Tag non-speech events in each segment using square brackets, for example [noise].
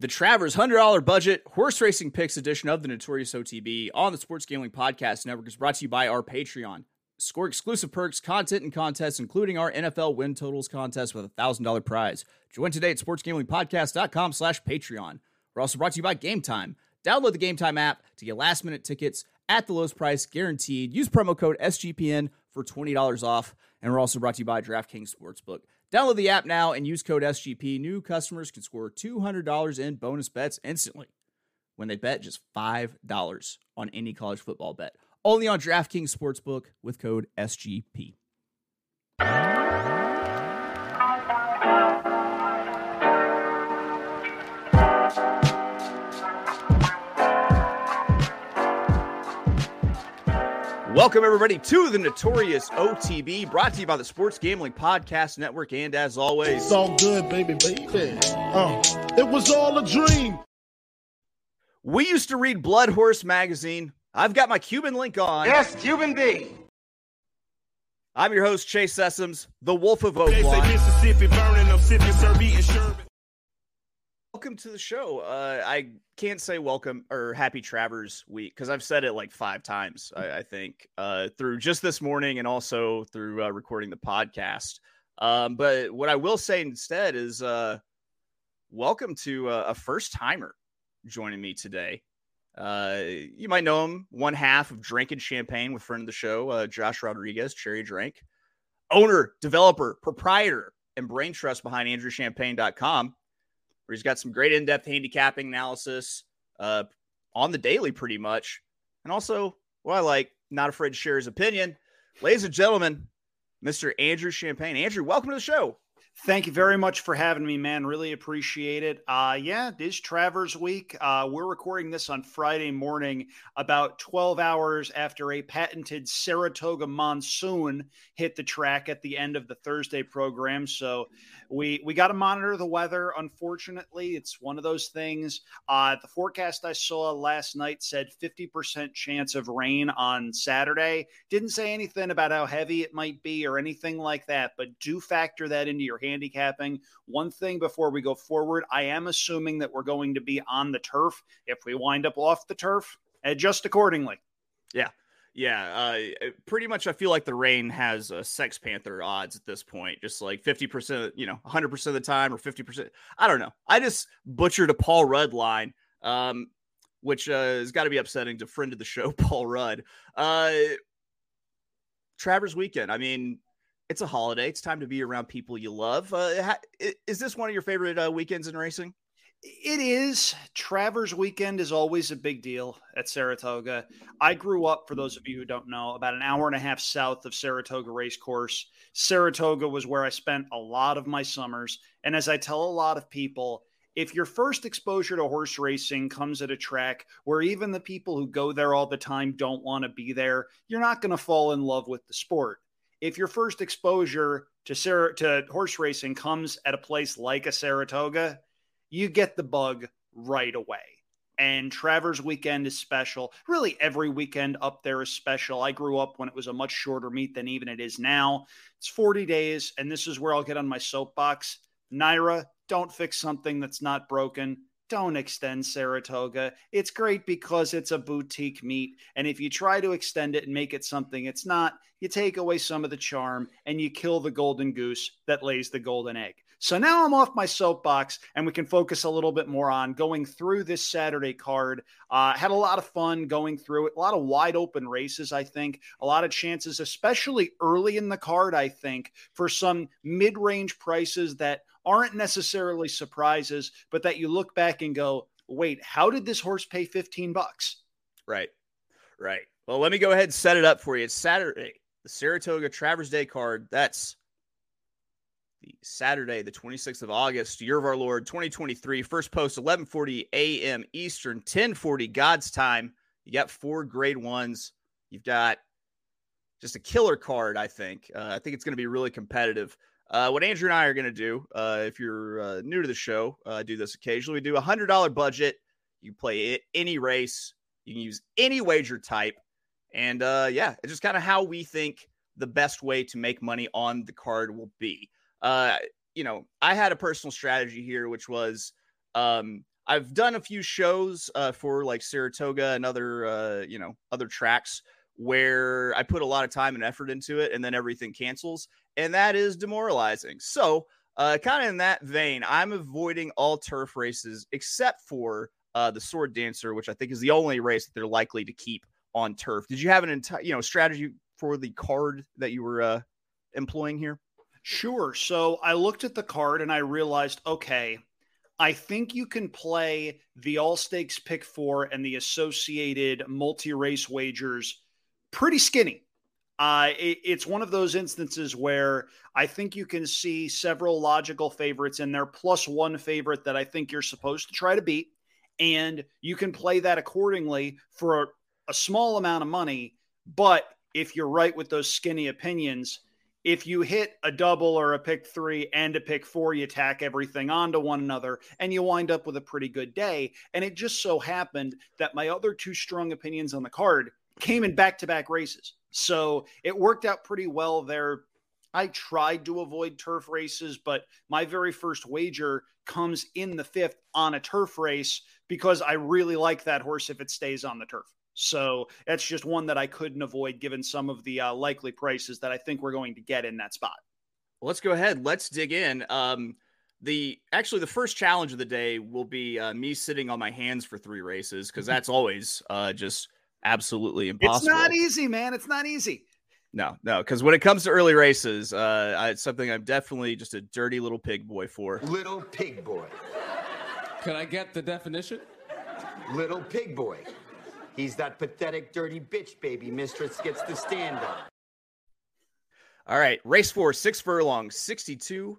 The Travers $100 budget horse racing picks edition of the Notorious OTB on the Sports Gambling Podcast Network is brought to you by our Patreon. Score exclusive perks, content, and contests, including our NFL win totals contest with a $1,000 prize. Join today at sportsgamblingpodcast.com slash Patreon. We're also brought to you by Game Time. Download the Game Time app to get last minute tickets at the lowest price guaranteed. Use promo code SGPN for $20 off. And we're also brought to you by DraftKings Sportsbook. Download the app now and use code SGP. New customers can score $200 in bonus bets instantly when they bet just $5 on any college football bet. Only on DraftKings Sportsbook with code SGP. Welcome, everybody, to the Notorious OTB, brought to you by the Sports Gambling Podcast Network. And as always, It's all good, baby, baby. Uh, it was all a dream. we used to read Blood Horse magazine. I've got my Cuban link on. Yes, Cuban B. I'm your host, Chase Sessoms, the Wolf of They say Oaklawn. Welcome to the show. Uh, I can't say welcome or happy Travers week because I've said it like five times, I, I think, uh, through just this morning and also through uh, recording the podcast. Um, but what I will say instead is uh, welcome to uh, a first timer joining me today. Uh, you might know him, one half of Drinking Champagne with friend of the show, uh, Josh Rodriguez, Cherry Drink, owner, developer, proprietor, and brain trust behind AndrewChampagne.com where he's got some great in-depth handicapping analysis uh, on the daily, pretty much, and also what I like, not afraid to share his opinion. Ladies and gentlemen, Mr. Andrew Champagne. Andrew, welcome to the show. Thank you very much for having me, man. Really appreciate it. Uh, yeah, it is Travers Week. Uh, we're recording this on Friday morning, about 12 hours after a patented Saratoga monsoon hit the track at the end of the Thursday program. So we we got to monitor the weather. Unfortunately, it's one of those things. Uh, the forecast I saw last night said 50% chance of rain on Saturday. Didn't say anything about how heavy it might be or anything like that, but do factor that into your handicapping. One thing before we go forward, I am assuming that we're going to be on the turf. If we wind up off the turf, adjust accordingly. Yeah, uh, pretty much. I feel like the rain has a Sex Panther odds at this point, just like fifty percent, you know, hundred percent of the time, or fifty percent. I don't know. I just butchered a Paul Rudd line, um, which uh, has got to be upsetting to friend of the show, [laughs] Paul Rudd. Uh, Travers weekend. I mean, it's a holiday. It's time to be around people you love. Uh, ha- is this one of your favorite uh, weekends in racing? It is. Travers weekend is always a big deal at Saratoga. I grew up, for those of you who don't know, about an hour and a half south of Saratoga Racecourse. Saratoga was where I spent a lot of my summers. And as I tell a lot of people, if your first exposure to horse racing comes at a track where even the people who go there all the time don't want to be there, you're not going to fall in love with the sport. If your first exposure to Sar- to horse racing comes at a place like a Saratoga, you get the bug right away. And Travers weekend is special. Really, every weekend up there is special. I grew up when it was a much shorter meet than even it is now. It's 40 days, and this is where I'll get on my soapbox. NYRA, don't fix something that's not broken. Don't extend Saratoga. It's great because it's a boutique meet. And if you try to extend it and make it something it's not, you take away some of the charm and you kill the golden goose that lays the golden egg. So now I'm off my soapbox and we can focus a little bit more on going through this Saturday card. Uh, had a lot of fun going through it, a lot of wide open races, I think, a lot of chances, especially early in the card, I think, for some mid range prices that aren't necessarily surprises, but that you look back and go, wait, how did this horse pay 15 bucks? Right. Right. Well, let me go ahead and set it up for you. It's Saturday, the Saratoga Travers Day card. That's the Saturday, the 26th of August, year of our Lord, 2023. First post, 11:40 a.m. Eastern, 10:40 God's time. You got four grade ones. You've got just a killer card, I think. Uh, I think it's going to be really competitive. Uh, what Andrew and I are going to do, uh, if you're uh, new to the show, uh, do this occasionally. We do a hundred dollar budget. You play it, any race. You can use any wager type, and uh, yeah, it's just kind of how we think the best way to make money on the card will be. Uh, you know, I had a personal strategy here, which was um, I've done a few shows uh, for like Saratoga and other, uh, you know, other tracks where I put a lot of time and effort into it, and then everything cancels, and that is demoralizing. So, uh, kind of in that vein, I'm avoiding all turf races except for uh, the Sword Dancer, which I think is the only race that they're likely to keep on turf. Did you have an entire, you know, strategy for the card that you were uh, employing here? Sure. So I looked at the card and I realized, okay, I think you can play the all stakes pick four and the associated multi race wagers pretty skinny. Uh, it, it's one of those instances where I think you can see several logical favorites in there, plus one favorite that I think you're supposed to try to beat. And you can play that accordingly for a, a small amount of money. But if you're right with those skinny opinions, if you hit a double or a pick three and a pick four, you tack everything onto one another and you wind up with a pretty good day. And it just so happened that my other two strong opinions on the card came in back to back races. So it worked out pretty well there. I tried to avoid turf races, but my very first wager comes in the fifth on a turf race because I really like that horse if it stays on the turf. So that's just one that I couldn't avoid given some of the uh, likely prices that I think we're going to get in that spot. Well, let's go ahead. Let's dig in. Um, the actually the first challenge of the day will be uh, me sitting on my hands for three races because that's always uh, just absolutely impossible. It's not easy, man. It's not easy. No, no, because when it comes to early races, uh, I, it's something I'm definitely just a dirty little pig boy for. Little pig boy. Can I get the definition? Little pig boy. He's that pathetic, dirty bitch baby mistress gets to stand on. All right, race four, six furlongs, sixty-two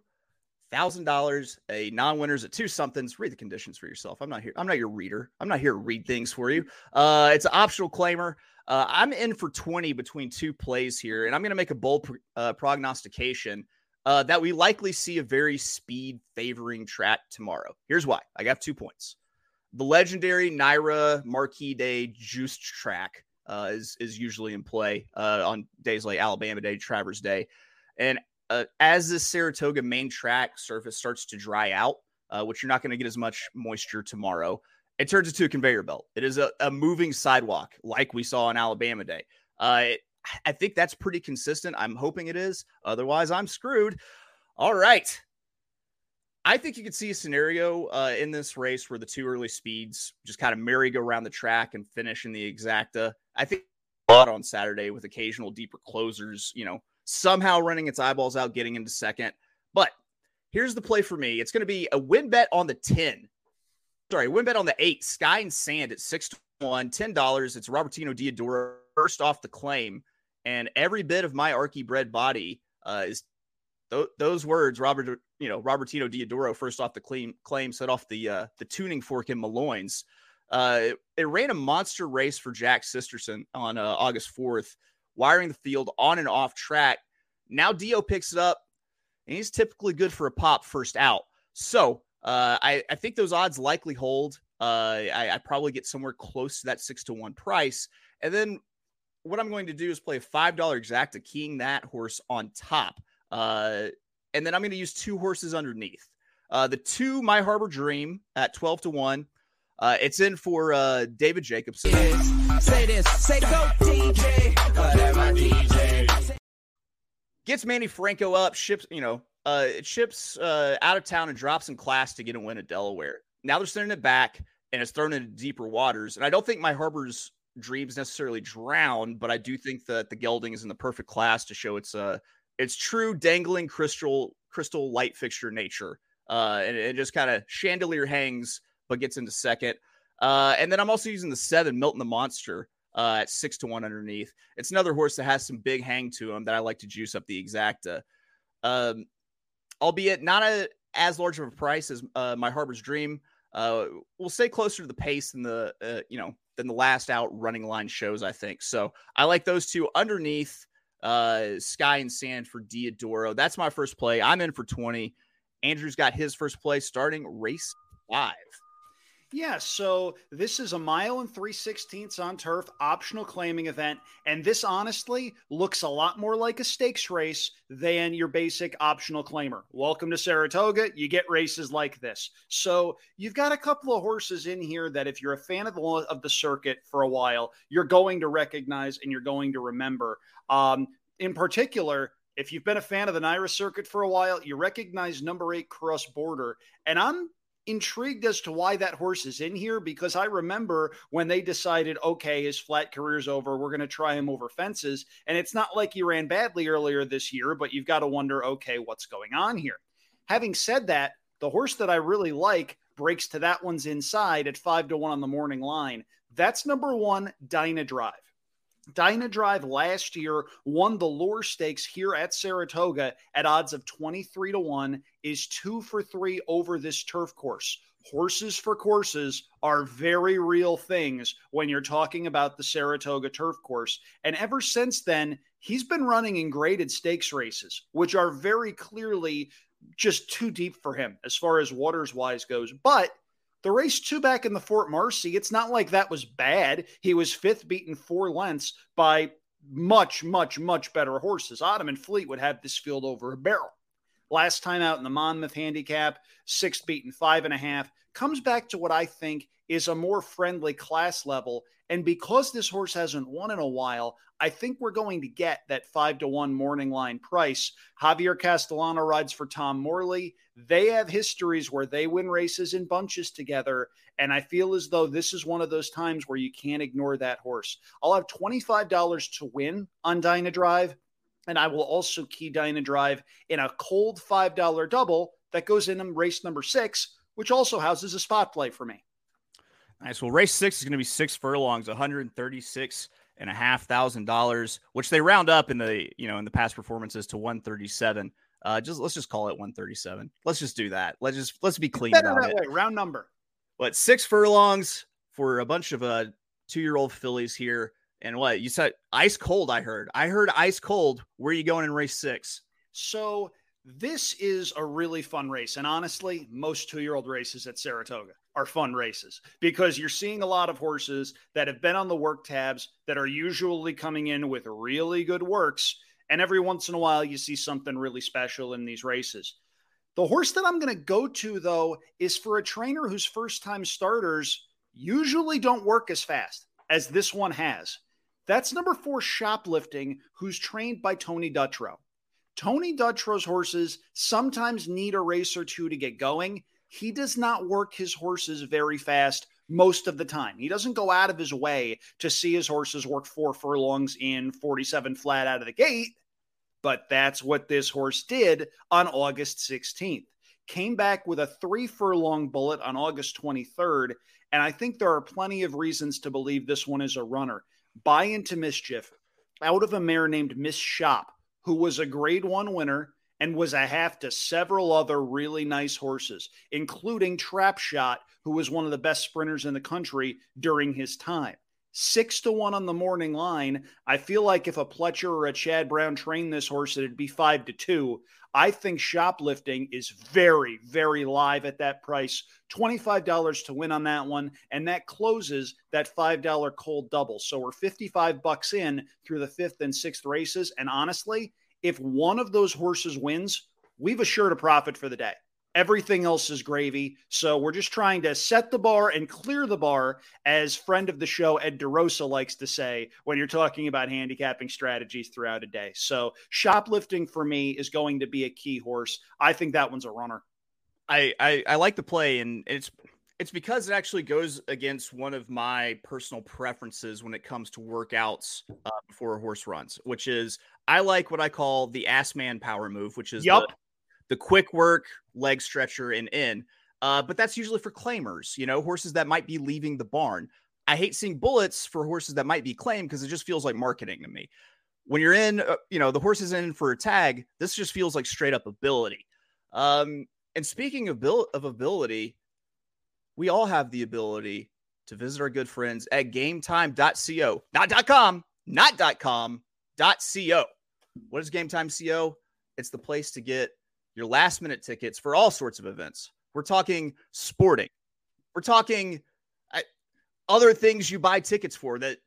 thousand dollars. A non-winners at two somethings. Read the conditions for yourself. I'm not here. I'm not your reader. I'm not here to read things for you. Uh, it's an optional claimer. Uh, I'm in for 20 between two plays here, and I'm going to make a bold uh, prognostication uh, that we likely see a very speed favoring track tomorrow. Here's why. I got two points the legendary NYRA Marquis Day Juiced track uh, is is usually in play uh, on days like Alabama Day, Travers Day, and uh, as this Saratoga main track surface starts to dry out, uh, which you're not going to get as much moisture tomorrow, it turns into a conveyor belt. It is a, a moving sidewalk like we saw on Alabama Day. Uh, it, I think that's pretty consistent. I'm hoping it is. Otherwise, I'm screwed. All right. I think you could see a scenario uh, in this race where the two early speeds just kind of merry-go around the track and finish in the exacta. I think a lot on Saturday with occasional deeper closers, you know, somehow running its eyeballs out, getting into second. But here's the play for me it's going to be a win bet on the 10. Sorry, win bet on the eight, Sky and Sand at six to one, $10. It's Robertino Diodoro first off the claim. And every bit of my Archie bred body uh, is th- those words, Robert, you know, Robertino Diodoro, first off the claim, claim set off the uh, the tuning fork in Malloy's. Uh, it, it, ran a monster race for Jack Sisterson on uh, August 4th, wiring the field on and off track. Now Dio picks it up, and he's typically good for a pop first out. So uh, I, I, think those odds likely hold. Uh, I, I, probably get somewhere close to that six to one price. And then what I'm going to do is play a $5 exacta, keying that horse on top. Uh, and then I'm going to use two horses underneath. Uh, the two My Harbor Dream at 12 to 1. Uh, it's in for uh, David Jacobson. Say this, say go DJ, DJ. Gets Manny Franco up, ships, you know, uh, it ships uh, out of town and drops in class to get a win at Delaware. Now they're sending it back and it's thrown into deeper waters. And I don't think My Harbor's dreams necessarily drown, but I do think that the gelding is in the perfect class to show its uh it's true dangling crystal crystal light fixture nature. Uh, and it just kind of chandelier hangs, but gets into second. Uh, and then I'm also using the seven, Milton the Monster, uh, at six to one underneath. It's another horse that has some big hang to him that I like to juice up the exacta. Um, albeit not a, as large of a price as uh, my Harbor's Dream. Uh, we'll stay closer to the pace than the uh, you know than the last out running line shows. I think so. I like those two underneath uh, Sky and Sand for Diodoro. That's my first play. I'm in for 20. Andrew's got his first play starting race five. Yeah, so this is a mile and three sixteenths on turf, optional claiming event, and this honestly looks a lot more like a stakes race than your basic optional claimer. Welcome to Saratoga. You get races like this. So you've got a couple of horses in here that, if you're a fan of the of the circuit for a while, you're going to recognize and you're going to remember. Um, in particular, if you've been a fan of the NYRA circuit for a while, you recognize number eight cross border. And I'm intrigued as to why that horse is in here because I remember when they decided, okay, his flat career's over, we're going to try him over fences. And it's not like he ran badly earlier this year, but you've got to wonder, okay, what's going on here? Having said that, the horse that I really like breaks to that one's inside at five to one on the morning line. That's number one, Dyna Drive. Dyna Drive last year won the Lure Stakes here at Saratoga at odds of 23 to 1, is two for three over this turf course. Horses for courses are very real things when you're talking about the Saratoga turf course. And ever since then, he's been running in graded stakes races, which are very clearly just too deep for him as far as waters wise goes. But the race two back in the Fort Marcy, it's not like that was bad. He was fifth, beaten four lengths by much, much, much better horses. Ottoman Fleet would have this field over a barrel. Last time out in the Monmouth handicap, sixth beaten five and a half, comes back to what I think is a more friendly class level. And because this horse hasn't won in a while, I think we're going to get that five to one morning line price. Javier Castellano rides for Tom Morley. They have histories where they win races in bunches together. And I feel as though this is one of those times where you can't ignore that horse. I'll have $25 to win on Dyna Drive. And I will also key Dyna Drive in a cold $5 double that goes in race number six, which also houses a spot play for me. Nice. Well, race six is going to be six furlongs, 136 and a half thousand dollars, which they round up in the you know in the past performances to 137. Uh, just let's just call it 137. Let's just do that. Let's just let's be clean about it. way, round number. But six furlongs for a bunch of uh two year old fillies here. And what you said, ice cold. I heard. I heard ice cold. Where are you going in race six? So this is a really fun race. And honestly, most two year old races at Saratoga are fun races because you're seeing a lot of horses that have been on the work tabs that are usually coming in with really good works. And every once in a while, you see something really special in these races. The horse that I'm going to go to, though, is for a trainer whose first time starters usually don't work as fast as this one has. That's number four, Shoplifting, who's trained by Tony Dutrow. Tony Dutrow's horses sometimes need a race or two to get going. He does not work his horses very fast most of the time. He doesn't go out of his way to see his horses work four furlongs in 47 flat out of the gate, but that's what this horse did on August 16th. Came back with a three furlong bullet on August 23rd, and I think there are plenty of reasons to believe this one is a runner. By into mischief out of a mare named Miss Shop, who was a grade one winner and was a half to several other really nice horses, including Trappe Shot, who was one of the best sprinters in the country during his time. Six to one on the morning line. I feel like if a Pletcher or a Chad Brown trained this horse, it'd be five to two. I think shoplifting is very, very live at that price. $25 to win on that one. And that closes that $5 cold double. So we're 55 bucks in through the fifth and sixth races. And honestly, if one of those horses wins, we've assured a profit for the day. Everything else is gravy. So we're just trying to set the bar and clear the bar, as friend of the show Ed DeRosa likes to say when you're talking about handicapping strategies throughout a day. So shoplifting for me is going to be a key horse. I think that one's a runner. I, I I like the play, and it's it's because it actually goes against one of my personal preferences when it comes to workouts uh, before a horse runs, which is I like what I call the ass man power move, which is Yup. the, the quick work, leg stretcher, and in. Uh, but that's usually for claimers, you know, horses that might be leaving the barn. I hate seeing bullets for horses that might be claimed because it just feels like marketing to me. When you're in, uh, you know, the horse is in for a tag. This just feels like straight up ability. Um, and speaking of bil- of ability, we all have the ability to visit our good friends at gametime.co, not .com, not .com, .co. What is gametime.co? It's the place to get your last minute tickets for all sorts of events. We're talking sporting, We're talking other things you buy tickets for that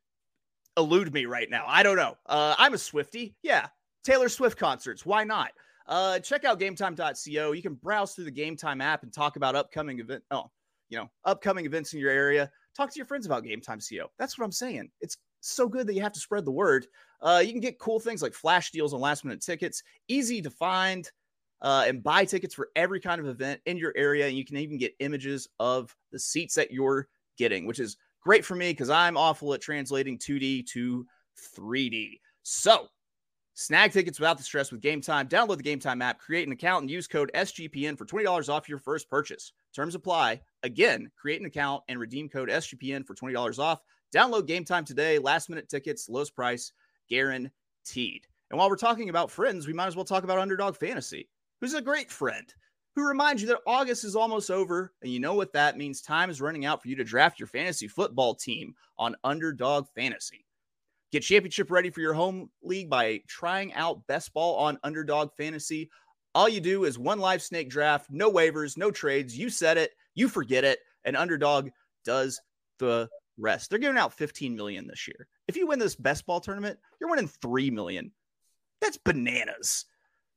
elude me right now. I don't know. Uh, I'm a Swifty. Yeah. Taylor Swift concerts. Why not? Uh, check out gametime.co. You can browse through the Game Time app and talk about upcoming event. Oh, you know, upcoming events in your area. Talk to your friends about Game Time CO. That's what I'm saying. It's so good that you have to spread the word. Uh, you can get cool things like flash deals on last minute tickets, easy to find uh, and buy tickets for every kind of event in your area. And you can even get images of the seats that you're getting, which is great for me because I'm awful at translating 2D to 3D. So, snag tickets without the stress with Game Time. Download the Game Time app, create an account, and use code SGPN for $20 off your first purchase. Terms apply. Again, create an account and redeem code SGPN for $20 off. Download Game Time today. Last minute tickets, lowest price guaranteed. And while we're talking about friends, we might as well talk about Underdog Fantasy, who's a great friend who reminds you that August is almost over. And you know what that means? Time is running out for you to draft your fantasy football team on Underdog Fantasy. Get championship ready for your home league by trying out Best Ball on Underdog Fantasy. All you do is one live snake draft, no waivers, no trades. You set it, you forget it, and Underdog does the rest. They're giving out 15 million this year. If you win this best ball tournament, you're winning 3 million. That's bananas.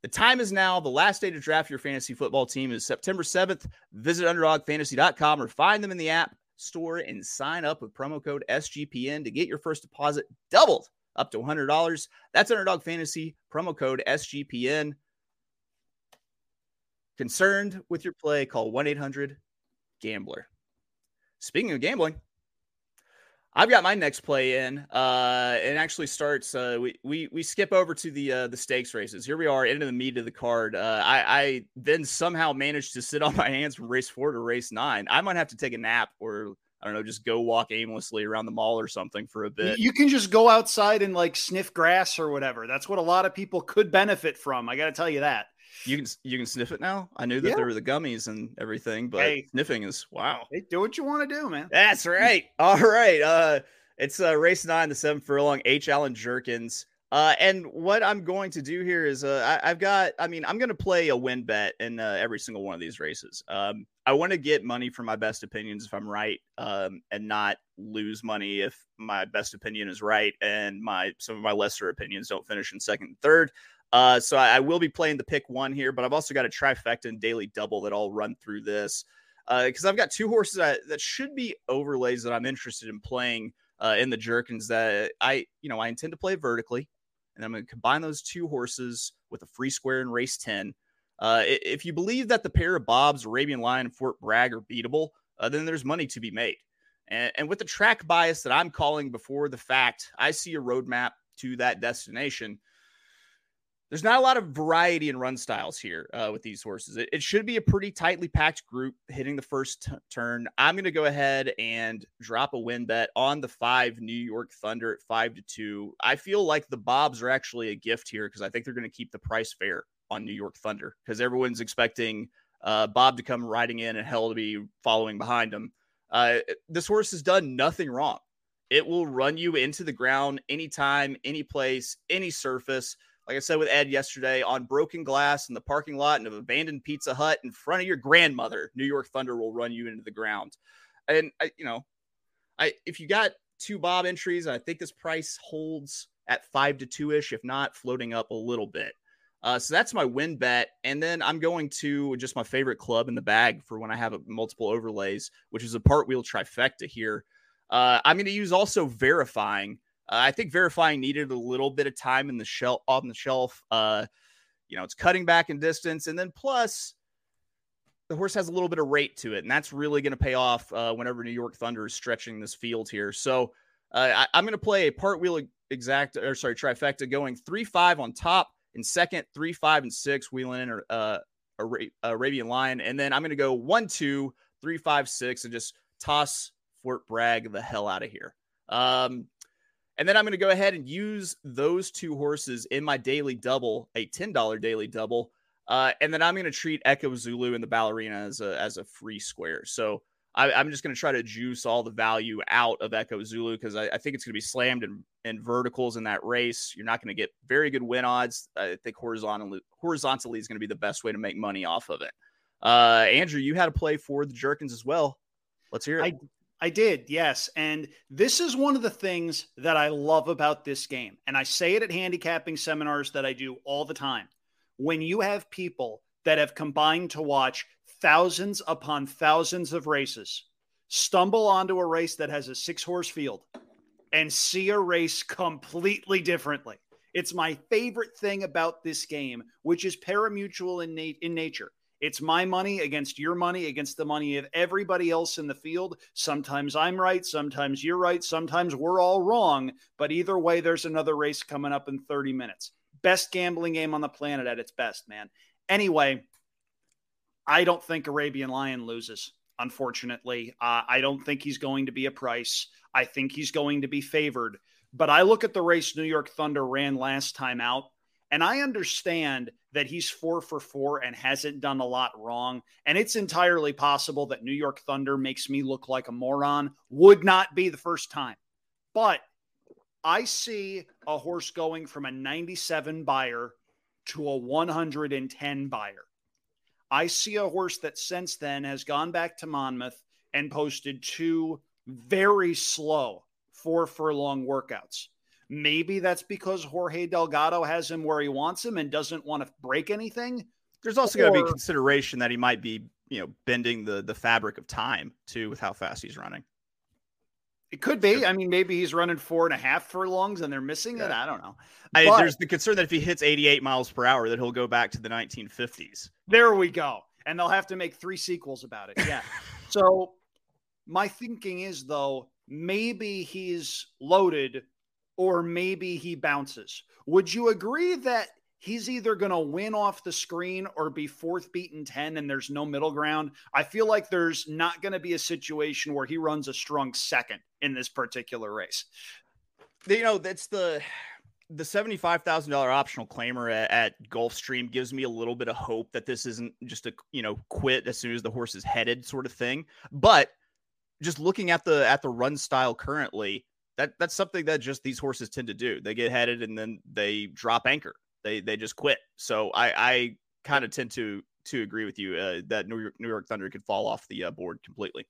The time is now. The last day to draft your fantasy football team is September 7th. Visit underdogfantasy.com or find them in the app store and sign up with promo code SGPN to get your first deposit doubled up to $100. That's Underdog Fantasy, promo code SGPN. Concerned with your play, call 1 800 Gambler. Speaking of gambling, I've got my next play in. Uh, it actually starts. Uh, we we we skip over to the uh, the stakes races. Here we are into the meat of the card. Uh, I I then somehow managed to sit on [laughs] my hands from race four to race nine. I might have to take a nap or I don't know, just go walk aimlessly around the mall or something for a bit. You can just go outside and like sniff grass or whatever. That's what a lot of people could benefit from. I got to tell you that. You can you can sniff it now. I knew that Yeah. there were the gummies and everything, but Hey. sniffing is wow. Hey, do what you want to do, man. That's right. [laughs] All right. Uh, it's uh, race nine, the seven furlong, H. Allen Jerkens. Uh, and what I'm going to do here is uh, I, I've got, I mean, I'm going to play a win bet in uh, every single one of these races. Um, I want to get money for my best opinions if I'm right, um, and not lose money if my best opinion is right and my some of my lesser opinions don't finish in second and third. Uh, so I, I will be playing the pick one here, but I've also got a trifecta and daily double that I'll run through this because I've got two horses that, that should be overlays that I'm interested in playing uh, in the Jerkens that I, you know, I intend to play vertically, and I'm going to combine those two horses with a free square in race 10. Uh, if you believe that the pair of Bob's, Arabian Lion, and Fort Bragg are beatable, uh, then there's money to be made. And, and with the track bias that I'm calling before the fact, I see a roadmap to that destination there's not a lot of variety in run styles here uh, with these horses. It, it should be a pretty tightly packed group hitting the first t- turn. I'm going to go ahead and drop a win bet on the five New York Thunder at five to two. I feel like the Bobs are actually a gift here because I think they're going to keep the price fair on New York Thunder because everyone's expecting uh, Bob to come riding in and Hell to be following behind him. Uh, this horse has done nothing wrong. It will run you into the ground anytime, any place, any surface like I said with Ed yesterday, on broken glass in the parking lot and an abandoned Pizza Hut in front of your grandmother, New York Thunder will run you into the ground. And I, you know, I if you got two Bob entries, I think this price holds at five to two ish, if not floating up a little bit. Uh, so that's my win bet, and then I'm going to just my favorite club in the bag for when I have a, multiple overlays, which is a part wheel trifecta here. Uh, I'm going to use also verifying. I think verifying needed a little bit of time in the shelf on the shelf. Uh, you know, it's cutting back in distance, and then plus the horse has a little bit of rate to it, and that's really going to pay off uh, whenever New York Thunder is stretching this field here. So uh, I, am going to play a part wheel exact or sorry trifecta, going three five on top and second, three five and six wheeling in or uh, Arabian Lion, and then I'm going to go one two three five six and just toss Fort Bragg the hell out of here. Um, and then I'm going to go ahead and use those two horses in my daily double, a $10 daily double. Uh, and then I'm going to treat Echo Zulu and the ballerina as a, as a free square. So I, I'm just going to try to juice all the value out of Echo Zulu because I, I think it's going to be slammed in, in verticals in that race. You're not going to get very good win odds. I think horizontally, horizontally is going to be the best way to make money off of it. Uh, Andrew, you had a play for the Jerkens as well. Let's hear it. I I did, yes. And this is one of the things that I love about this game. And I say it at handicapping seminars that I do all the time. When you have people that have combined to watch thousands upon thousands of races stumble onto a race that has a six horse field and see a race completely differently. It's my favorite thing about this game, which is parimutuel in, in nature. It's my money against your money against the money of everybody else in the field. Sometimes I'm right, sometimes you're right, sometimes we're all wrong. But either way, there's another race coming up in 30 minutes. Best gambling game on the planet at its best, man. Anyway, I don't think Arabian Lion loses, unfortunately. Uh, I don't think he's going to be a price. I think he's going to be favored. But I look at the race New York Thunder ran last time out. And I understand that he's four for four and hasn't done a lot wrong. And it's entirely possible that New York Thunder makes me look like a moron. Would not be the first time. But I see a horse going from a 97 buyer to a 110 buyer. I see a horse that since then has gone back to Monmouth and posted two very slow four furlong workouts. Maybe that's because Jorge Delgado has him where he wants him and doesn't want to break anything. There's also going to be consideration that he might be, you know, bending the the fabric of time too with how fast he's running. It could be. I mean, maybe he's running four and a half furlongs and they're missing it. I don't know. I, But- there's the concern that if he hits 88 miles per hour, that he'll go back to the 1950s. There we go. And they'll have to make three sequels about it. Yeah. [laughs] so my thinking is though, maybe he's loaded or maybe he bounces. Would you agree that he's either going to win off the screen or be fourth beaten 10 and there's no middle ground? I feel like there's not going to be a situation where he runs a strong second in this particular race. you know that's the the seventy-five thousand dollar optional claimer at, at Gulfstream gives me a little bit of hope that this isn't just a you know quit as soon as the horse is headed sort of thing. But just looking at the at the run style currently, that that's something that just these horses tend to do. They get headed and then they drop anchor. They they just quit. So I I kind of tend to to agree with you uh, that New York New York Thunder could fall off the uh, board completely.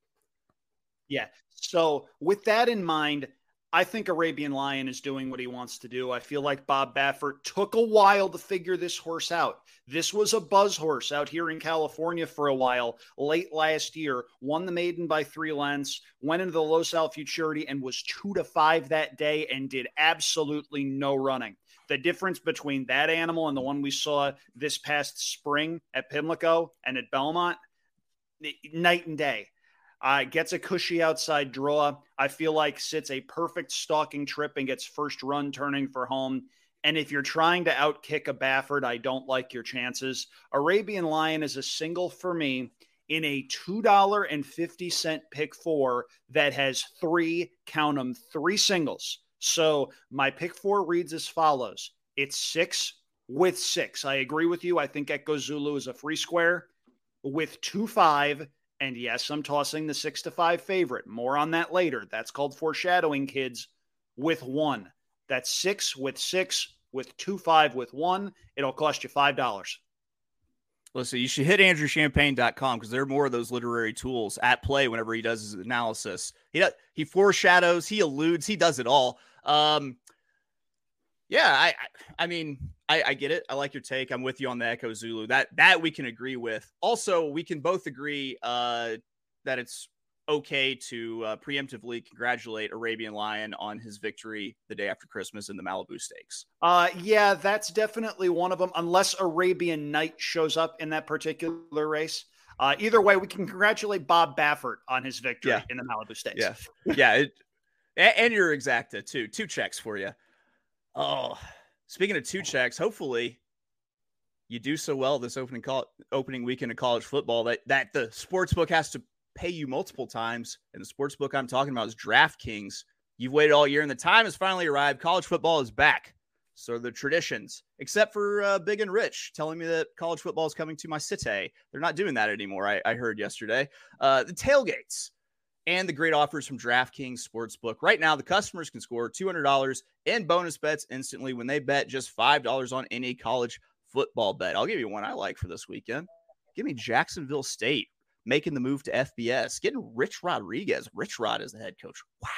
Yeah. So with that in mind, I think Arabian Lion is doing what he wants to do. I feel like Bob Baffert took a while to figure this horse out. This was a buzz horse out here in California for a while, late last year, won the maiden by three lengths, went into the Los Al Futurity and was two to five that day and did absolutely no running. The difference between that animal and the one we saw this past spring at Pimlico and at Belmont, night and day. Uh, gets a cushy outside draw. I feel like sits a perfect stalking trip and gets first run turning for home. And if you're trying to outkick a Baffert, I don't like your chances. Arabian Lion is a single for me in a $2.50 pick four that has three, count them, three singles. So my pick four reads as follows it's six with six. I agree with you. I think Echo Zulu is a free square with two five. And yes, I'm tossing the six to five favorite. More on that later. That's called foreshadowing, kids, with one. That's six with six with two five with one. It'll cost you five dollars. Listen, you should hit andrewchampagne.com because there are more of those literary tools at play whenever he does his analysis. He he foreshadows, he alludes, he does it all. Um, yeah, I, I, mean, I, I get it. I like your take. I'm with you on the Echo Zulu. That that we can agree with. Also, we can both agree uh, that it's okay to uh, preemptively congratulate Arabian Lion on his victory the day after Christmas in the Malibu Stakes. Uh, yeah, that's definitely one of them. Unless Arabian Night shows up in that particular race. Uh, either way, we can congratulate Bob Baffert on his victory Yeah. in the Malibu Stakes. Yeah, yeah, it, and, and your exacta too. Two checks for you. Oh, speaking of two checks, hopefully you do so well this opening call opening weekend of college football that that the sports book has to pay you multiple times. And the sports book I'm talking about is DraftKings. You've waited all year, and the time has finally arrived. College football is back. So the traditions, except for uh, Big and Rich telling me that college football is coming to my city. They're not doing that anymore. I, I heard yesterday. Uh, the tailgates and the great offers from DraftKings Sportsbook. Right now, the customers can score $200 in bonus bets instantly when they bet just $5 on any college football bet. I'll give you one I like for this weekend. Give me Jacksonville State making the move to FBS, getting Rich Rodriguez. Rich Rod is the head coach. Wow.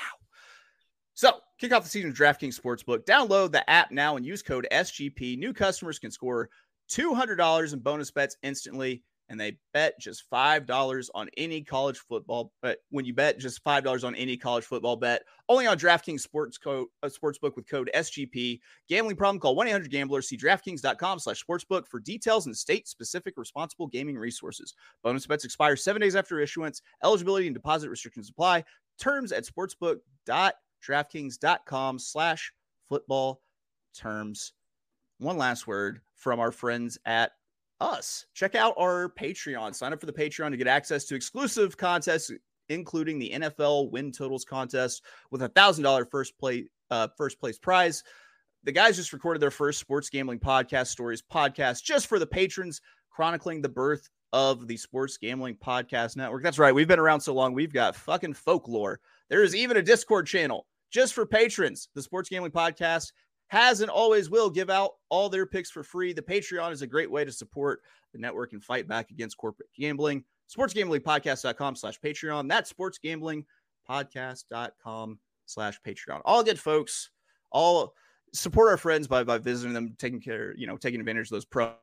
So, kick off the season of DraftKings Sportsbook. Download the app now and use code SGP. New customers can score $200 in bonus bets instantly, and they bet just $5 on any college football. But when you bet just $5 on any college football bet, only on DraftKings Sports code, uh, Sportsbook with code SGP. Gambling problem? Call 1-800-GAMBLER. See DraftKings.com slash sportsbook for details and state-specific responsible gaming resources. Bonus bets expire seven days after issuance. Eligibility and deposit restrictions apply. Terms at sportsbook.com draftkings.com slash football terms. One last word from our friends at us. Check out our Patreon. Sign up for the Patreon to get access to exclusive contests, including the NFL win totals contest with a thousand dollar first play uh, first place prize. The guys just recorded their first sports gambling podcast stories podcast just for the patrons, chronicling the birth of the Sports Gambling Podcast Network. That's right. We've been around so long. We've got fucking folklore. There is even a Discord channel just for patrons. The Sports Gambling Podcast has and always will give out all their picks for free. The Patreon is a great way to support the network and fight back against corporate gambling. SportsGamblingPodcast.com slash Patreon. That's SportsGamblingPodcast.com slash Patreon. All good folks. All support our friends by by visiting them, taking care, you know, taking advantage of those pros.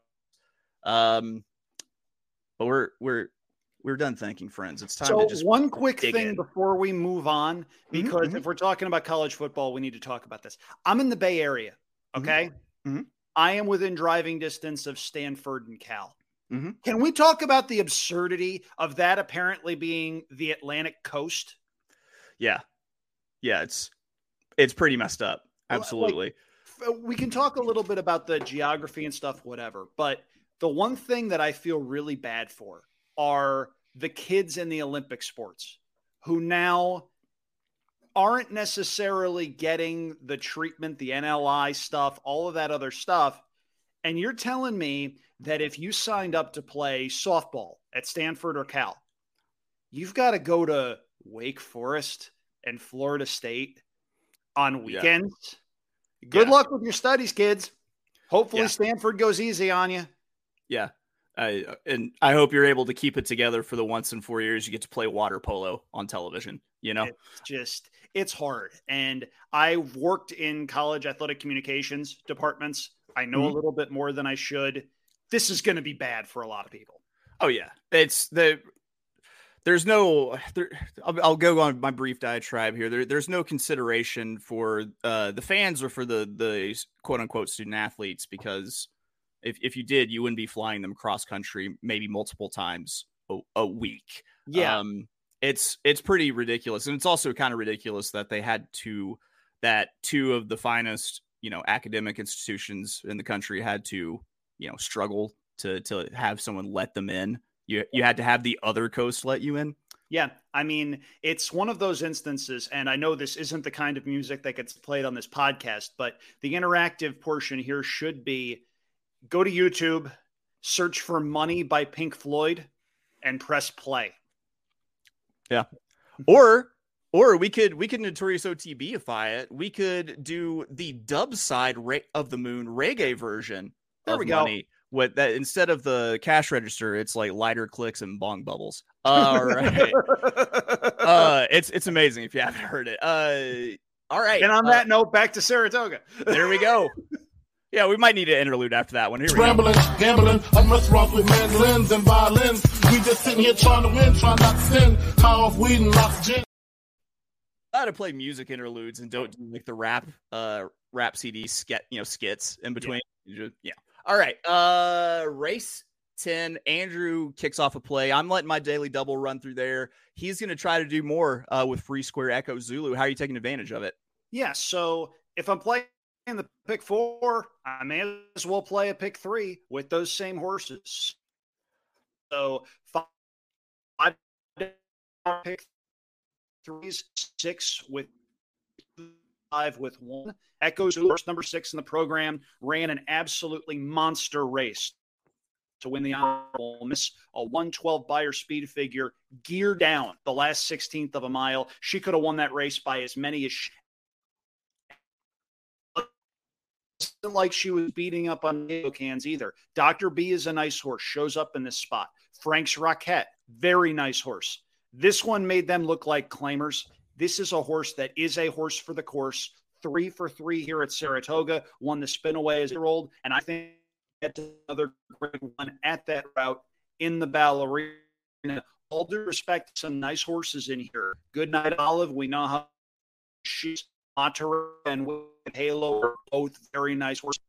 Um, but we're we're we're done thanking friends. It's time so to just one quick thing in. before we move on, because mhm. if we're talking about college football, we need to talk about this. I'm in the Bay Area. Mhm. Okay. Mhm. I am within driving distance of Stanford and Cal. Mhm. Can we talk about the absurdity of that apparently being the Atlantic coast? yeah, yeah. It's it's pretty messed up. Well, like- Absolutely. We can talk a little bit about the geography and stuff, whatever. But the one thing that I feel really bad for are the kids in the Olympic sports who now aren't necessarily getting the treatment, the NLI stuff, all of that other stuff. And you're telling me that if you signed up to play softball at Stanford or Cal, you've got to go to Wake Forest and Florida State on Yeah. weekends. Good Yeah. luck with your studies, kids. Hopefully, Yeah. Stanford goes easy on you. Yeah. I, and I hope you're able to keep it together for the once in four years you get to play water polo on television. You know, It's just it's hard. And I've worked in college athletic communications departments. I know Mhm. a little bit more than I should. This is going to be bad for a lot of people. Oh yeah, it's the there's no there, I'll, I'll go on my brief diatribe here. There, there's no consideration for uh, the fans or for the the quote unquote student athletes because if if you did, you wouldn't be flying them cross country maybe multiple times a, a week. Yeah. um, it's it's pretty ridiculous, and it's also kind of ridiculous that they had to that two of the finest you know academic institutions in the country had to you know struggle to to have someone let them in. You you had to have the other coast let you in. Yeah, I mean, it's one of those instances, and I know this isn't the kind of music that gets played on this podcast, but the interactive portion here should be go to YouTube, search for Money by Pink Floyd, and press play. Yeah. Or or we could we could notorious OTBify it. We could do the dub side of the moon reggae version There of we go. money. What that instead of the cash register, it's like lighter clicks and bong bubbles. [laughs] All right. uh it's it's amazing if you haven't heard it. Uh all right. and on uh, that note, back to Saratoga. there we go. [laughs] Yeah, we might need an interlude after that one. Here we go. Scrambling, gambling, at restaurants with mandolins and violins. We just sitting here trying to win, trying not to sin. High off weed and lots gin. How to play music interludes and don't do like the rap uh rap CD skit you know skits in between. You just- Yeah. All right. Uh race 10. Andrew kicks off a play. I'm letting my daily double run through there. He's gonna try to do more uh with free square echo Zulu. How are you taking advantage of it? Yeah, so if I'm playing the pick four, I may as well play a pick three with those same horses. So five, five pick threes, six with five with one. Echoes horse number six in the program ran an absolutely monster race to win the honorable miss a 112 buyer speed figure gear down the last 16th of a mile she could have won that race by as many as she, wasn't like she was beating up on Diego cans either. Dr. B is a nice horse, shows up in this spot. Frank's Rocket, very nice horse. This one made them look like claimers. This is a horse that is a horse for the course. Three for three here at Saratoga, won the Spinaway as a year old, and I think that's another great one at that route in the ballerina. All due respect, some nice horses in here. Goodnight Olive. We know how she's Monterey and Halo are both very nice horses.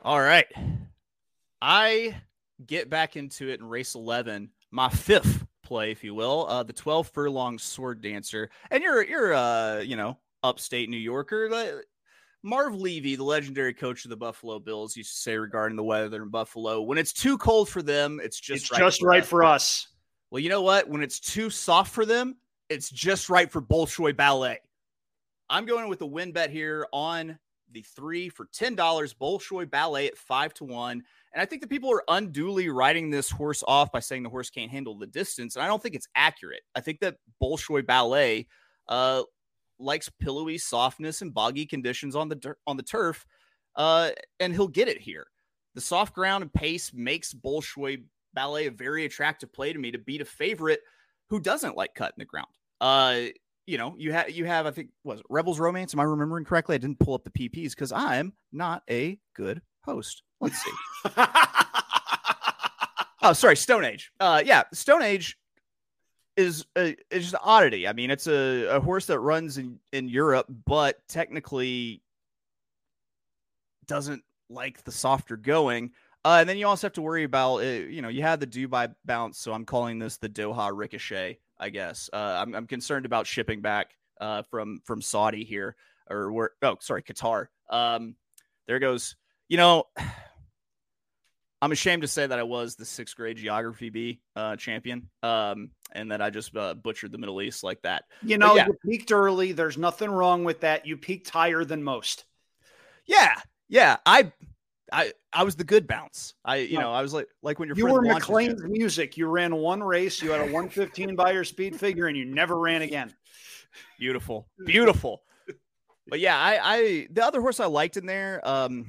All right. I get back into it in race 11, my fifth play, if you will, uh, the 12 furlong sword dancer. And you're, you're, uh, you know, upstate New Yorker. Marv Levy, the legendary coach of the Buffalo Bills, used to say regarding the weather in Buffalo, when it's too cold for them, it's just it's right just for right us. for us. Well, you know what? When it's too soft for them, it's just right for Bolshoi Ballet. I'm going with the win bet here on the three for ten dollars. Bolshoi Ballet at five to one, and I think the people are unduly riding this horse off by saying the horse can't handle the distance, and I don't think it's accurate. I think that Bolshoi Ballet uh, likes pillowy softness and boggy conditions on the dir- on the turf, uh, and he'll get it here. The soft ground and pace makes Bolshoi Ballet a very attractive play to me to beat a favorite who doesn't like cutting the ground. Uh, you know, you have you have I think was it Rebels Romance. Am I remembering correctly? I didn't pull up the PPs because I'm not a good host. Let's see. [laughs] oh, sorry, Stone Age. Uh, yeah, Stone Age is a, is just an oddity. I mean, it's a, a horse that runs in in Europe, but technically doesn't like the softer going. Uh, and then you also have to worry about, uh, you know, you had the Dubai bounce, so I'm calling this the Doha ricochet. I guess uh, I'm, I'm concerned about shipping back uh, from from Saudi here or where. Oh, sorry, Qatar. Um, there goes. You know, [sighs] I'm ashamed to say that I was the sixth grade geography B uh, champion, um, and that I just uh, butchered the Middle East like that. You know, yeah. you peaked early. There's nothing wrong with that. You peaked higher than most. Yeah, yeah. I, I, I was the good bounce. I, you know, I was like, like when your You were. McLean's music. You ran one race. You had a 115 by your speed figure, and you never ran again. Beautiful, beautiful. but yeah, I, I the other horse I liked in there, um,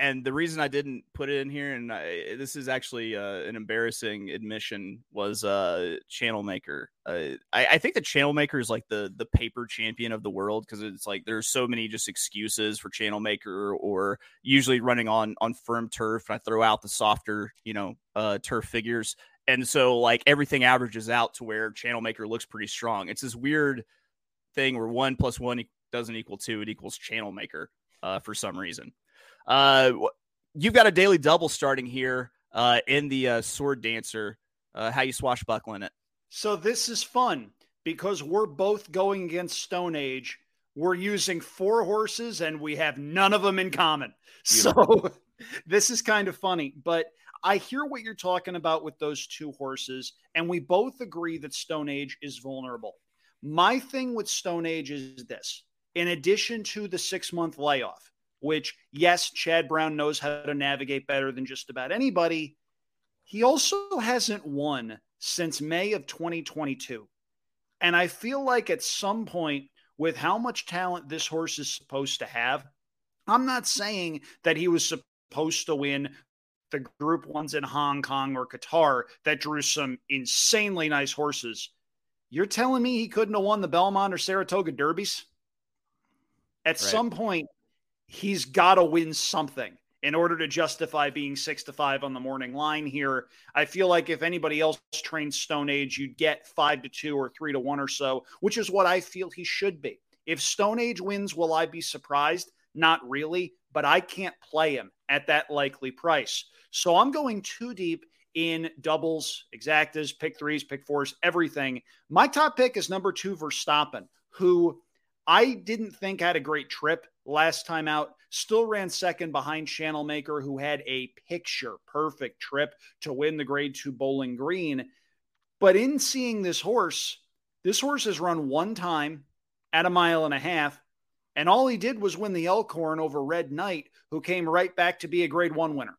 and the reason I didn't put it in here, and I, this is actually uh, an embarrassing admission, was uh, Channel Maker. Uh, I, I think the Channel Maker is like the the paper champion of the world because it's like there's so many just excuses for Channel Maker, or usually running on on firm turf, and I throw out the softer, you know, uh, turf figures. And so, like everything averages out to where Channel Maker looks pretty strong. It's this weird thing where one plus one doesn't equal two; it equals Channel Maker uh, for some reason. Uh, you've got a daily double starting here uh, in the uh, Sword Dancer. Uh, how you swashbuckling it? So this is fun because we're both going against Stone Age. We're using four horses and we have none of them in common. So [laughs] this is kind of funny, but I hear what you're talking about with those two horses, and we both agree that Stone Age is vulnerable. My thing with Stone Age is this in addition to the six month layoff, which, yes, Chad Brown knows how to navigate better than just about anybody, he also hasn't won since May of 2022. And I feel like at some point, with how much talent this horse is supposed to have, I'm not saying that he was supposed to win the group ones in Hong Kong or Qatar that drew some insanely nice horses. You're telling me he couldn't have won the Belmont or Saratoga Derbies? At Right. some point, he's got to win something in order to justify being six to five on the morning line here. I feel like if anybody else trains Stone Age, you'd get five to two or three to one or so, which is what I feel he should be. If Stone Age wins, will I be surprised? Not really, but I can't play him at that likely price. So I'm going too deep in doubles, exactas, pick threes, pick fours, everything. My top pick is number two, Verstappen, who I didn't think had a great trip last time out. Still ran second behind Channel Maker, who had a picture perfect trip to win the grade two Bowling Green. But in seeing this horse, this horse has run one time at a mile and a half, and all he did was win the Elkhorn over Red Knight, who came right back to be a grade one winner.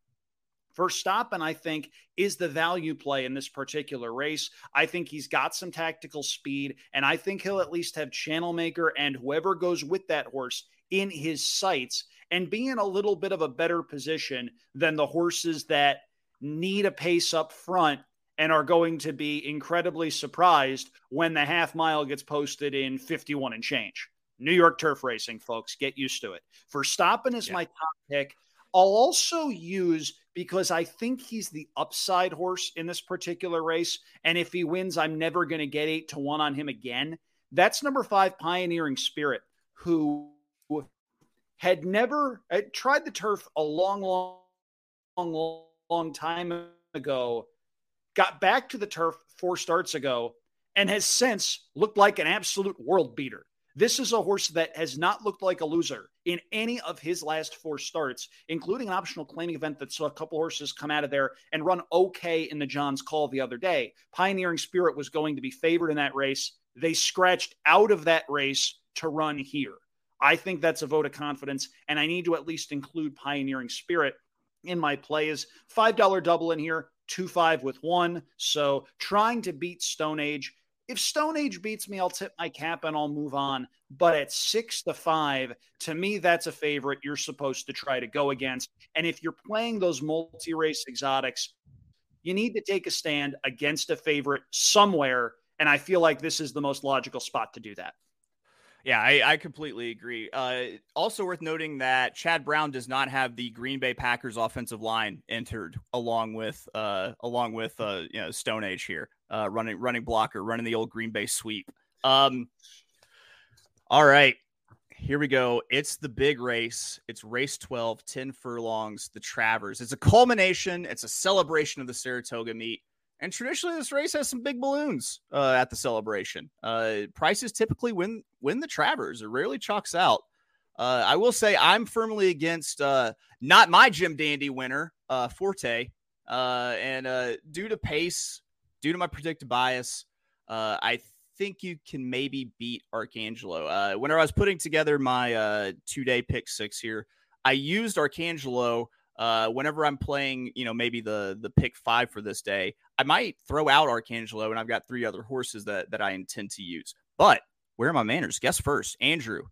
Verstappen I think, is the value play in this particular race. I think he's got some tactical speed, and I think he'll at least have Channel Maker and whoever goes with that horse in his sights and be in a little bit of a better position than the horses that need a pace up front and are going to be incredibly surprised when the half mile gets posted in 51 and change. New York turf racing, folks, get used to it. Verstappen is yeah. my top pick. I'll also use because I think he's the upside horse in this particular race. And if he wins, I'm never going to get eight to one on him again. That's number five, Pioneering Spirit, who had never tried the turf a long, long, long, long time ago, got back to the turf four starts ago, and has since looked like an absolute world beater. This is a horse that has not looked like a loser in any of his last four starts, including an optional claiming event that saw a couple horses come out of there and run okay in the John's Call the other day. Pioneering Spirit was going to be favored in that race. They scratched out of that race to run here. I think that's a vote of confidence, and I need to at least include Pioneering Spirit in my plays. $5 double in here, 2 5 with one. So trying to beat Stone Age if Stone Age beats me, I'll tip my cap and I'll move on. But at six to five, to me, that's a favorite you're supposed to try to go against. And if you're playing those multi race exotics, you need to take a stand against a favorite somewhere. And I feel like this is the most logical spot to do that. Yeah, I, I completely agree. Uh, also worth noting that Chad Brown does not have the Green Bay Packers offensive line entered along with uh, along with uh, you know Stone Age here, uh, running running blocker, running the old Green Bay sweep. Um, all right, here we go. It's the big race. It's race 12, 10 furlongs, the Travers. It's a culmination. It's a celebration of the Saratoga meet. And traditionally, this race has some big balloons uh, at the celebration. Uh, prices typically win win the Travers. It rarely chalks out. Uh, I will say I'm firmly against uh, not my Jim Dandy winner, uh, Forte, uh, and due to pace, due to my predicted bias, I think you can maybe beat Arcangelo. whenever I was putting together my two day pick six here, I used Arcangelo uh, whenever I'm playing, you know, maybe the the pick five for this day, I might throw out Arcangelo, and I've got three other horses that that I intend to use. But where are my manners? Guess first, Andrew.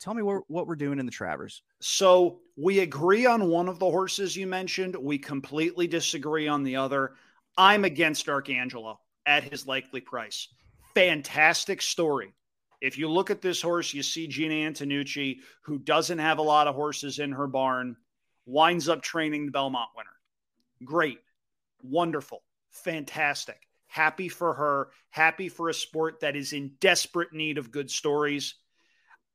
Tell me what, what we're doing in the Travers. So we agree on one of the horses you mentioned. We completely disagree on the other. I'm against Arcangelo at his likely price. Fantastic story. If you look at this horse, you see Jena Antonucci, who doesn't have a lot of horses in her barn winds up training the Belmont winner. Great, wonderful, fantastic. Happy for her, happy for a sport that is in desperate need of good stories.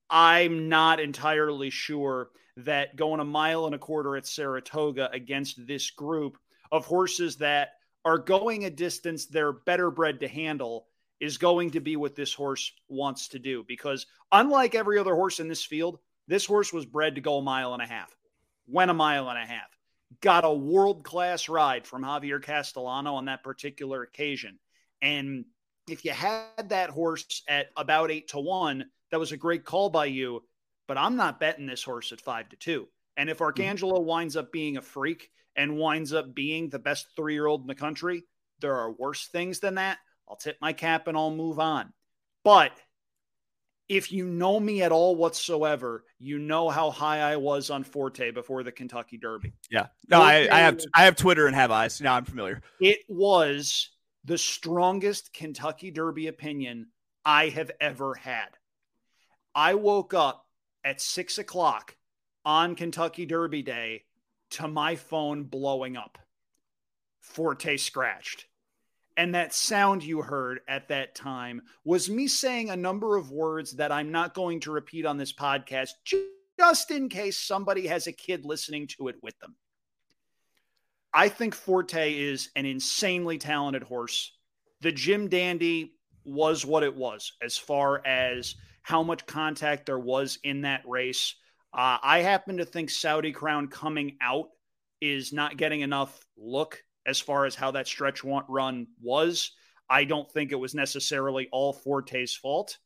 I'm not entirely sure that going a mile and a quarter at Saratoga against this group of horses that are going a distance they're better bred to handle is going to be what this horse wants to do. Because unlike every other horse in this field, this horse was bred to go a mile and a half went a mile and a half, got a world class ride from Javier Castellano on that particular occasion. And if you had that horse at about eight to one, that was a great call by you. But I'm not betting this horse at five to two. And if hmm. Arcangelo winds up being a freak and winds up being the best three year old in the country, there are worse things than that. I'll tip my cap and I'll move on. But if you know me at all whatsoever, you know how high I was on Forte before the Kentucky Derby. Yeah. No, I, I, have I have Twitter and have eyes. Now I'm familiar. It was the strongest Kentucky Derby opinion I have ever had. I woke up at six o'clock on Kentucky Derby Day to my phone blowing up. Forte scratched. And that sound you heard at that time was me saying a number of words that I'm not going to repeat on this podcast, just in case somebody has a kid listening to it with them. I think Forte is an insanely talented horse. The Jim Dandy was what it was as far as how much contact there was in that race. Uh, I happen to think Saudi Crown coming out is not getting enough look as far as how that stretch run was. I don't think it was necessarily all Forte's fault.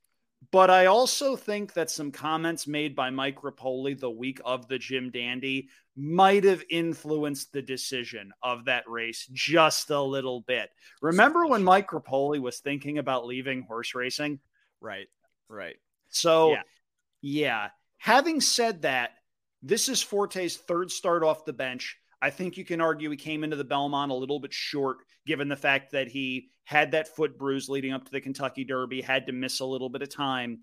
But I also think that some comments made by Mike Repole the week of the Jim Dandy might have influenced the decision of that race just a little bit. Remember when Mike Repole was thinking about leaving horse racing? Right, right. So, yeah, yeah Having said that, this is Forte's third start off the bench. I think you can argue he came into the Belmont a little bit short, given the fact that he had that foot bruise leading up to the Kentucky Derby, had to miss a little bit of time.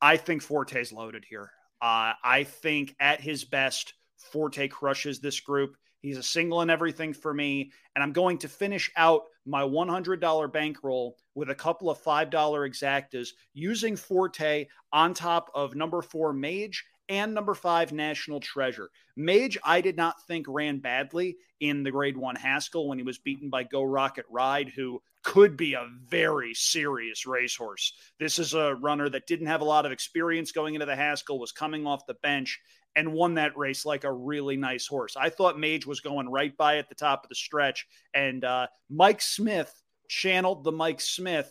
I think Forte's loaded here. Uh, I think at his best, Forte crushes this group. He's a single and everything for me. And I'm going to finish out my $100 bankroll with a couple of $5 exactas using Forte on top of number four Mage and number five National Treasure. Mage, I did not think ran badly in the grade one Haskell when he was beaten by Geaux Rocket Ride, who could be a very serious racehorse. This is a runner that didn't have a lot of experience going into the Haskell, was coming off the bench, and won that race like a really nice horse. I thought Mage was going right by at the top of the stretch, and uh, Mike Smith channeled the Mike Smith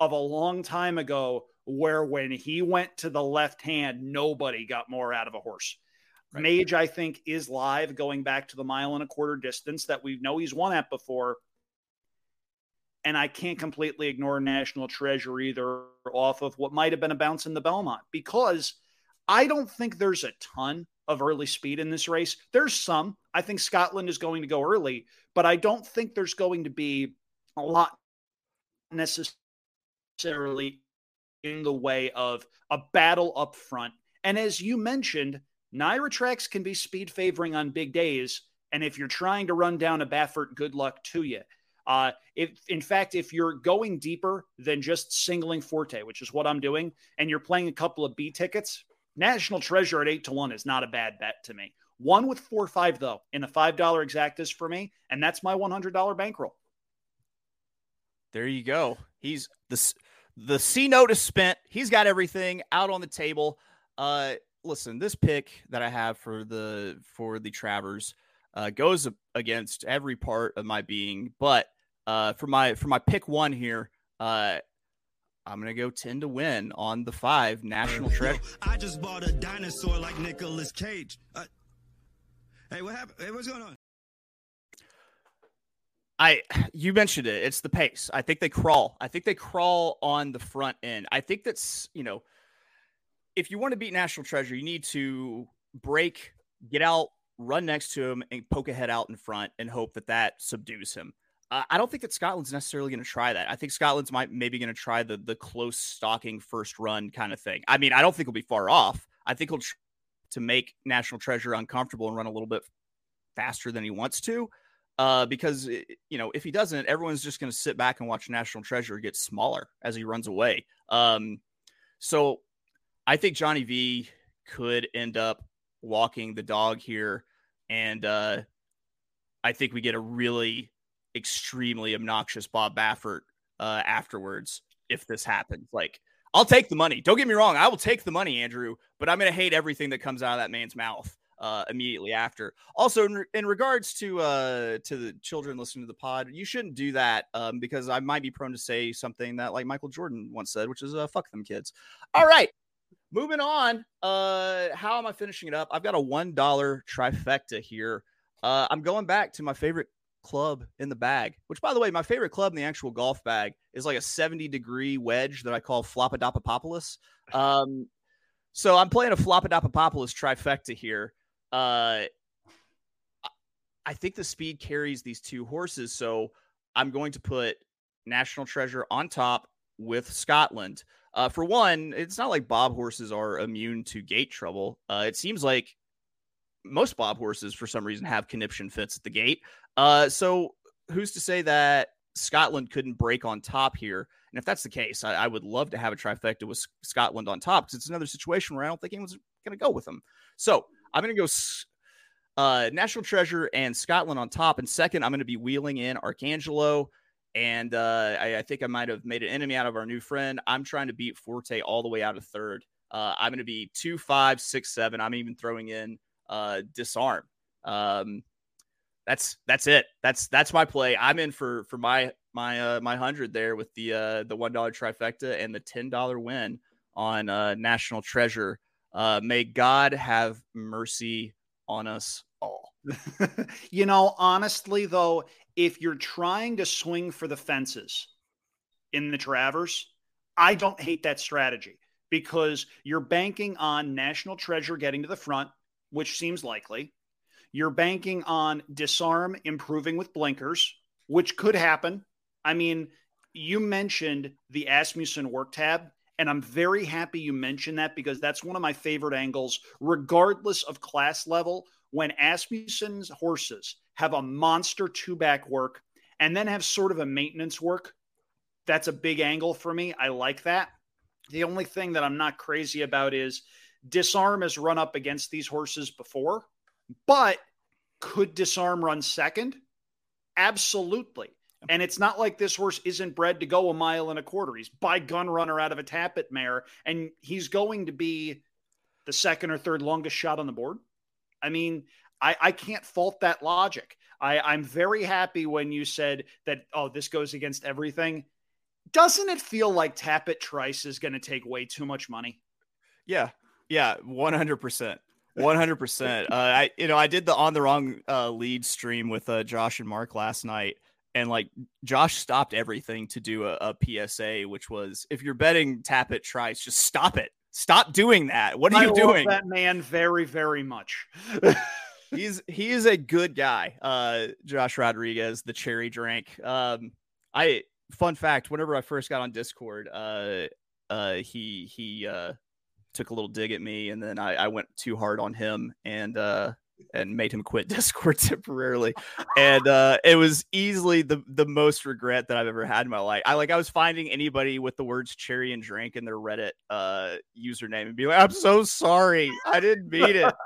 of a long time ago, where when he went to the left hand, nobody got more out of a horse. Right. Mage, I think, is live going back to the mile and a quarter distance that we know he's won at before. And I can't completely ignore National Treasure either off of what might have been a bounce in the Belmont because I don't think there's a ton of early speed in this race. There's some. I think Scotland is going to go early, but I don't think there's going to be a lot necessarily in the way of a battle up front. And as you mentioned, NYRA tracks can be speed favoring on big days. And if you're trying to run down a Baffert, good luck to you. Uh, if in fact, if you're going deeper than just singling Forte, which is what I'm doing, and you're playing a couple of B tickets, National Treasure at eight to one is not a bad bet to me. One with four five though in a five dollar exactas for me, and that's my one hundred dollar bankroll. There you go. He's the the C note is spent. He's got everything out on the table. Uh, listen, this pick that I have for the for the Travers uh, goes against every part of my being, but uh, for my for my pick one here, uh, I'm gonna go 10 to win on the five national treasure. I just bought a dinosaur like Nicolas Cage. Uh, hey, what happened? Hey, what's going on? I you mentioned it. It's the pace. I think they crawl. I think they crawl on the front end. I think that's you know, if you want to beat National Treasure, you need to break, get out, run next to him, and poke a head out in front, and hope that that subdues him. Uh, I don't think that Scotland's necessarily going to try that. I think Scotland's might maybe going to try the the close stalking first run kind of thing. I mean, I don't think he'll be far off. I think he'll try to make National Treasure uncomfortable and run a little bit faster than he wants to. Uh, because you know, if he doesn't, everyone's just going to sit back and watch National Treasure get smaller as he runs away. Um, so I think Johnny V could end up walking the dog here, and uh, I think we get a really extremely obnoxious Bob Baffert uh, afterwards if this happens. Like, I'll take the money. Don't get me wrong. I will take the money, Andrew, but I'm going to hate everything that comes out of that man's mouth uh, immediately after. Also, in, re- in regards to uh, to the children listening to the pod, you shouldn't do that um, because I might be prone to say something that like Michael Jordan once said, which is uh, "fuck them kids." All right, moving on. Uh, how am I finishing it up? I've got a one dollar trifecta here. Uh, I'm going back to my favorite club in the bag, which by the way, my favorite club in the actual golf bag is like a 70 degree wedge that I call Flopadopopolis. Um, so I'm playing a Flopadopopolis trifecta here. Uh, I think the speed carries these two horses. So I'm going to put National Treasure on top with Scotland. Uh, for one, it's not like Bob horses are immune to gate trouble. Uh, it seems like most Bob horses, for some reason, have conniption fits at the gate. Uh, so who's to say that Scotland couldn't break on top here? And if that's the case, I, I would love to have a trifecta with Scotland on top because it's another situation where I don't think anyone's going to go with them. So I'm going to go uh, National Treasure and Scotland on top. And second, I'm going to be wheeling in Arcangelo. And uh, I, I, think I might have made an enemy out of our new friend. I'm trying to beat Forte all the way out of third. Uh, I'm going to be two, five, six, seven. I'm even throwing in uh, disarm. Um, that's that's it. That's that's my play. I'm in for for my my uh, my hundred there with the uh, the one dollar trifecta and the ten dollar win on uh, National Treasure. Uh, may God have mercy on us all. [laughs] you know, honestly though, if you're trying to swing for the fences in the Travers, I don't hate that strategy because you're banking on National Treasure getting to the front, which seems likely. You're banking on Disarm improving with blinkers, which could happen. I mean, you mentioned the Asmussen work tab, and I'm very happy you mentioned that because that's one of my favorite angles, regardless of class level. When Asmussen's horses have a monster two back work and then have sort of a maintenance work, that's a big angle for me. I like that. The only thing that I'm not crazy about is disarm has run up against these horses before, but could disarm run second? Absolutely. And it's not like this horse isn't bred to go a mile and a quarter. He's by gun runner out of a Tapit mare, and he's going to be the second or third longest shot on the board. I mean, I, I can't fault that logic. I, I'm very happy when you said that, oh, this goes against everything. Doesn't it feel like Tapit Trice is going to take way too much money? Yeah. Yeah. 100%. 100%. uh, I, you know, I did the on the wrong uh, lead stream with uh, Josh and Mark last night. And like Josh stopped everything to do a, a PSA, which was if you're betting Tapit Trice, just stop it. Stop doing that. What are I you doing? that man very, very much. [laughs] he's he is a good guy. Uh, Josh Rodriguez, the cherry drink. Um, I fun fact. Whenever I first got on Discord, uh, uh, he he uh took a little dig at me, and then I, I went too hard on him, and uh, and made him quit [laughs] Discord temporarily. And uh, it was easily the the most regret that I've ever had in my life. I like I was finding anybody with the words cherry and drink in their Reddit uh, username and be like, I'm so sorry. I didn't mean it. [laughs]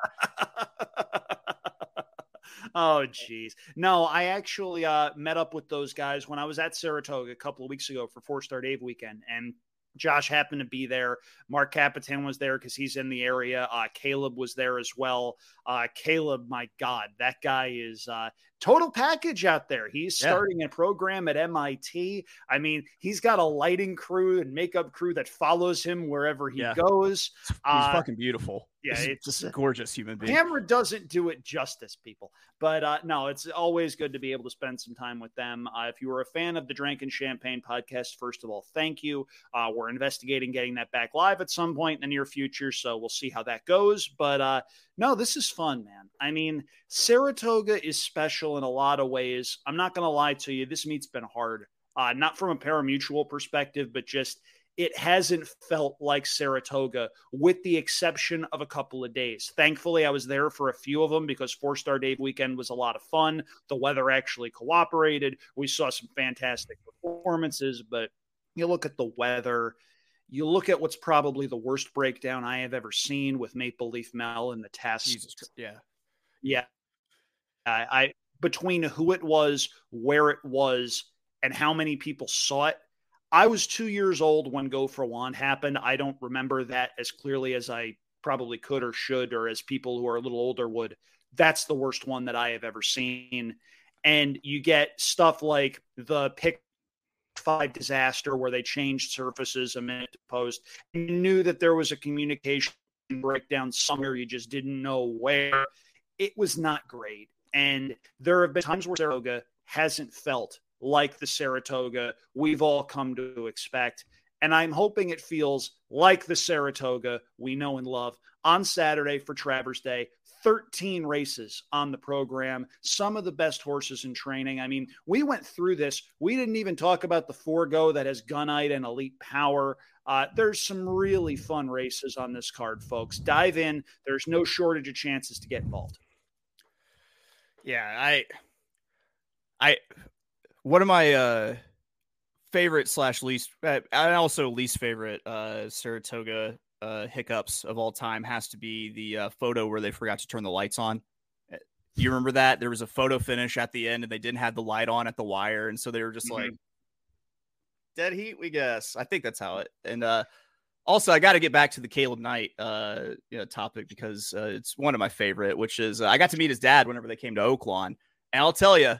oh jeez. no i actually uh, met up with those guys when i was at saratoga a couple of weeks ago for four star dave weekend and Josh happened to be there. Mark Capitan was there because he's in the area. Uh, Caleb was there as well. Uh, Caleb, my God, that guy is uh, total package out there. He's Yeah. starting a program at MIT. I mean, he's got a lighting crew and makeup crew that follows him wherever he Yeah. goes. He's Uh, fucking beautiful. yeah, He's it's- just a gorgeous human being. Camera doesn't do it justice, people. But uh, no, it's always good to be able to spend some time with them. Uh, if you were a fan of the Drank and Champagne podcast, first of all, thank you. Uh, we're investigating getting that back live at some point in the near future, so we'll see how that goes. But uh, no, this is fun, man. I mean, Saratoga is special in a lot of ways. I'm not going to lie to you. This meet's been hard, uh, not from a parimutuel perspective, but just it hasn't felt like Saratoga, with the exception of a couple of days. Thankfully, I was there for a few of them because Four Star Dave weekend was a lot of fun. The weather actually cooperated. We saw some fantastic performances, but you look at the weather. You look at what's probably the worst breakdown I have ever seen with Maple Leaf Mel in the test. Jesus, yeah. Yeah. I, I between who it was, where it was, and how many people saw it. I was two years old when Go for Wand happened. I don't remember that as clearly as I probably could or should, or as people who are a little older would. That's the worst one that I have ever seen. And you get stuff like the pick five disaster where they changed surfaces a minute to post. You knew that there was a communication breakdown somewhere, you just didn't know where. It was not great. And there have been times where Saratoga hasn't felt like the Saratoga we've all come to expect. And I'm hoping it feels like the Saratoga we know and love on Saturday for Travers Day. 13 races on the program, some of the best horses in training. I mean, we went through this. We didn't even talk about the Forego that has Gunite and Elite Power. Uh, there's some really fun races on this card, folks. Dive in. There's no shortage of chances to get involved. Yeah, I, I, one of my uh favorite slash least, uh, and also least favorite uh Saratoga uh hiccups of all time has to be the uh, photo where they forgot to turn the lights on. Uh, You remember that there was a photo finish at the end and they didn't have the light on at the wire, and so they were just like dead heat. We guess. I think that's how it. And uh also, I got to get back to the Caleb Knight uh, you know, topic because uh, it's one of my favorite, which is uh, I got to meet his dad whenever they came to Oaklawn, and I'll tell you,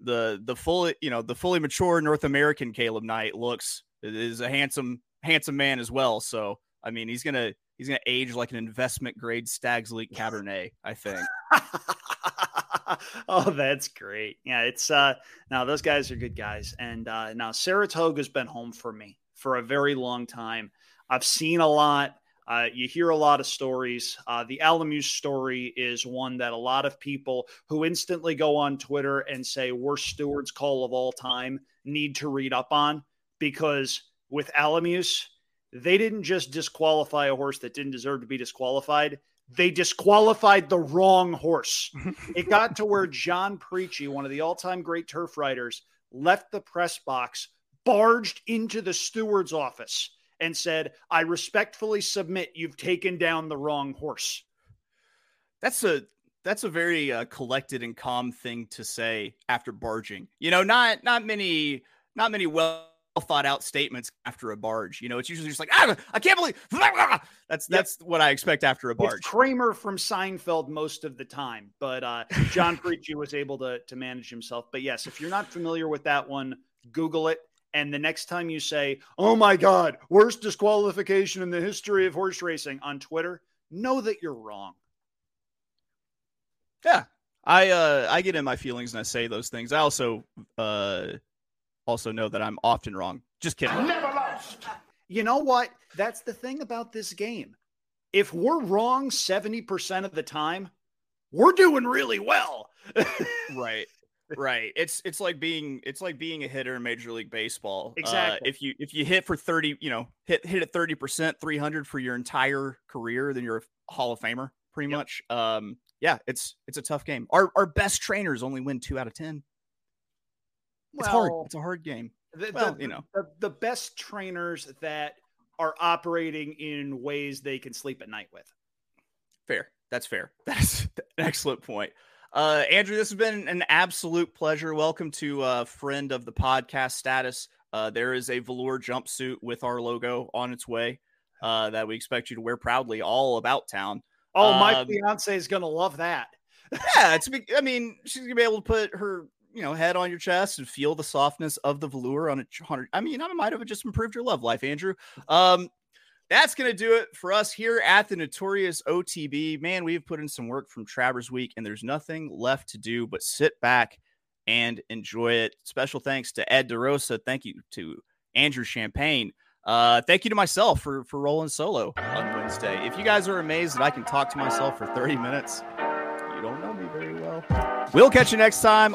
the the fully you know the fully mature North American Caleb Knight looks is a handsome handsome man as well. So I mean, he's gonna he's gonna age like an investment grade Stags' Leap Cabernet, I think. [laughs] oh, that's great. Yeah, it's uh now those guys are good guys. And uh now Saratoga's been home for me for a very long time. I've seen a lot. Uh, you hear a lot of stories. Uh, the Alamuse story is one that a lot of people who instantly go on Twitter and say worst stewards call of all time need to read up on because with Alamuse, they didn't just disqualify a horse that didn't deserve to be disqualified they disqualified the wrong horse. [laughs] it got to where John Preachy, one of the all time great turf riders, left the press box, barged into the steward's office, and said, I respectfully submit you've taken down the wrong horse. That's a that's a very uh, collected and calm thing to say after barging. You know, not not many not many well thought out statements after a barge. You know, it's usually just like, ah, I can't believe that's [laughs] that's yep. what I expect after a barge. It's Kramer from Seinfeld most of the time, but uh, John [laughs] Preachy was able to to manage himself. But yes, if you're not familiar with that one, Google it. And the next time you say, "Oh my God, worst disqualification in the history of horse racing" on Twitter, know that you're wrong. Yeah, I uh I get in my feelings and I say those things. I also uh also know that I'm often wrong. Just kidding. I never lost. You know what? That's the thing about this game. If we're wrong 70% of the time, we're doing really well. [laughs] right. Right. It's it's like being it's like being a hitter in Major League Baseball. Uh, exactly. Uh, if you if you hit for 30, you know, hit hit at 30%, 300 for your entire career, then you're a Hall of Famer pretty yep. much. Um yeah, it's it's a tough game. Our our best trainers only win 2 out of 10. It's well, hard. It's a hard game. The, well, the, you know, the, the best trainers that are operating in ways they can sleep at night with. Fair. That's fair. [laughs] That's an excellent point. Uh, Andrew, this has been an absolute pleasure. Welcome to uh, friend of the podcast status. Uh, there is a velour jumpsuit with our logo on its way uh, that we expect you to wear proudly all about town. Oh, my um, fiance is going to love that. [laughs] yeah, it's. I mean, she's gonna be able to put her you know head on your chest and feel the softness of the velour on a hundred. I mean, I might have just improved your love life, Andrew. Um, that's gonna do it for us here at the Notorious OTB. Man, we've put in some work from Travers Week, and there's nothing left to do but sit back and enjoy it. Special thanks to Ed DeRosa. Thank you to Andrew Champagne. Uh, thank you to myself for for rolling solo on Wednesday. If you guys are amazed that I can talk to myself for 30 minutes, you don't know me very well. We'll catch you next time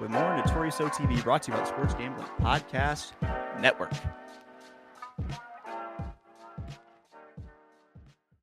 with more Notorious OTB brought to you by the Sports Gambling Podcast Network.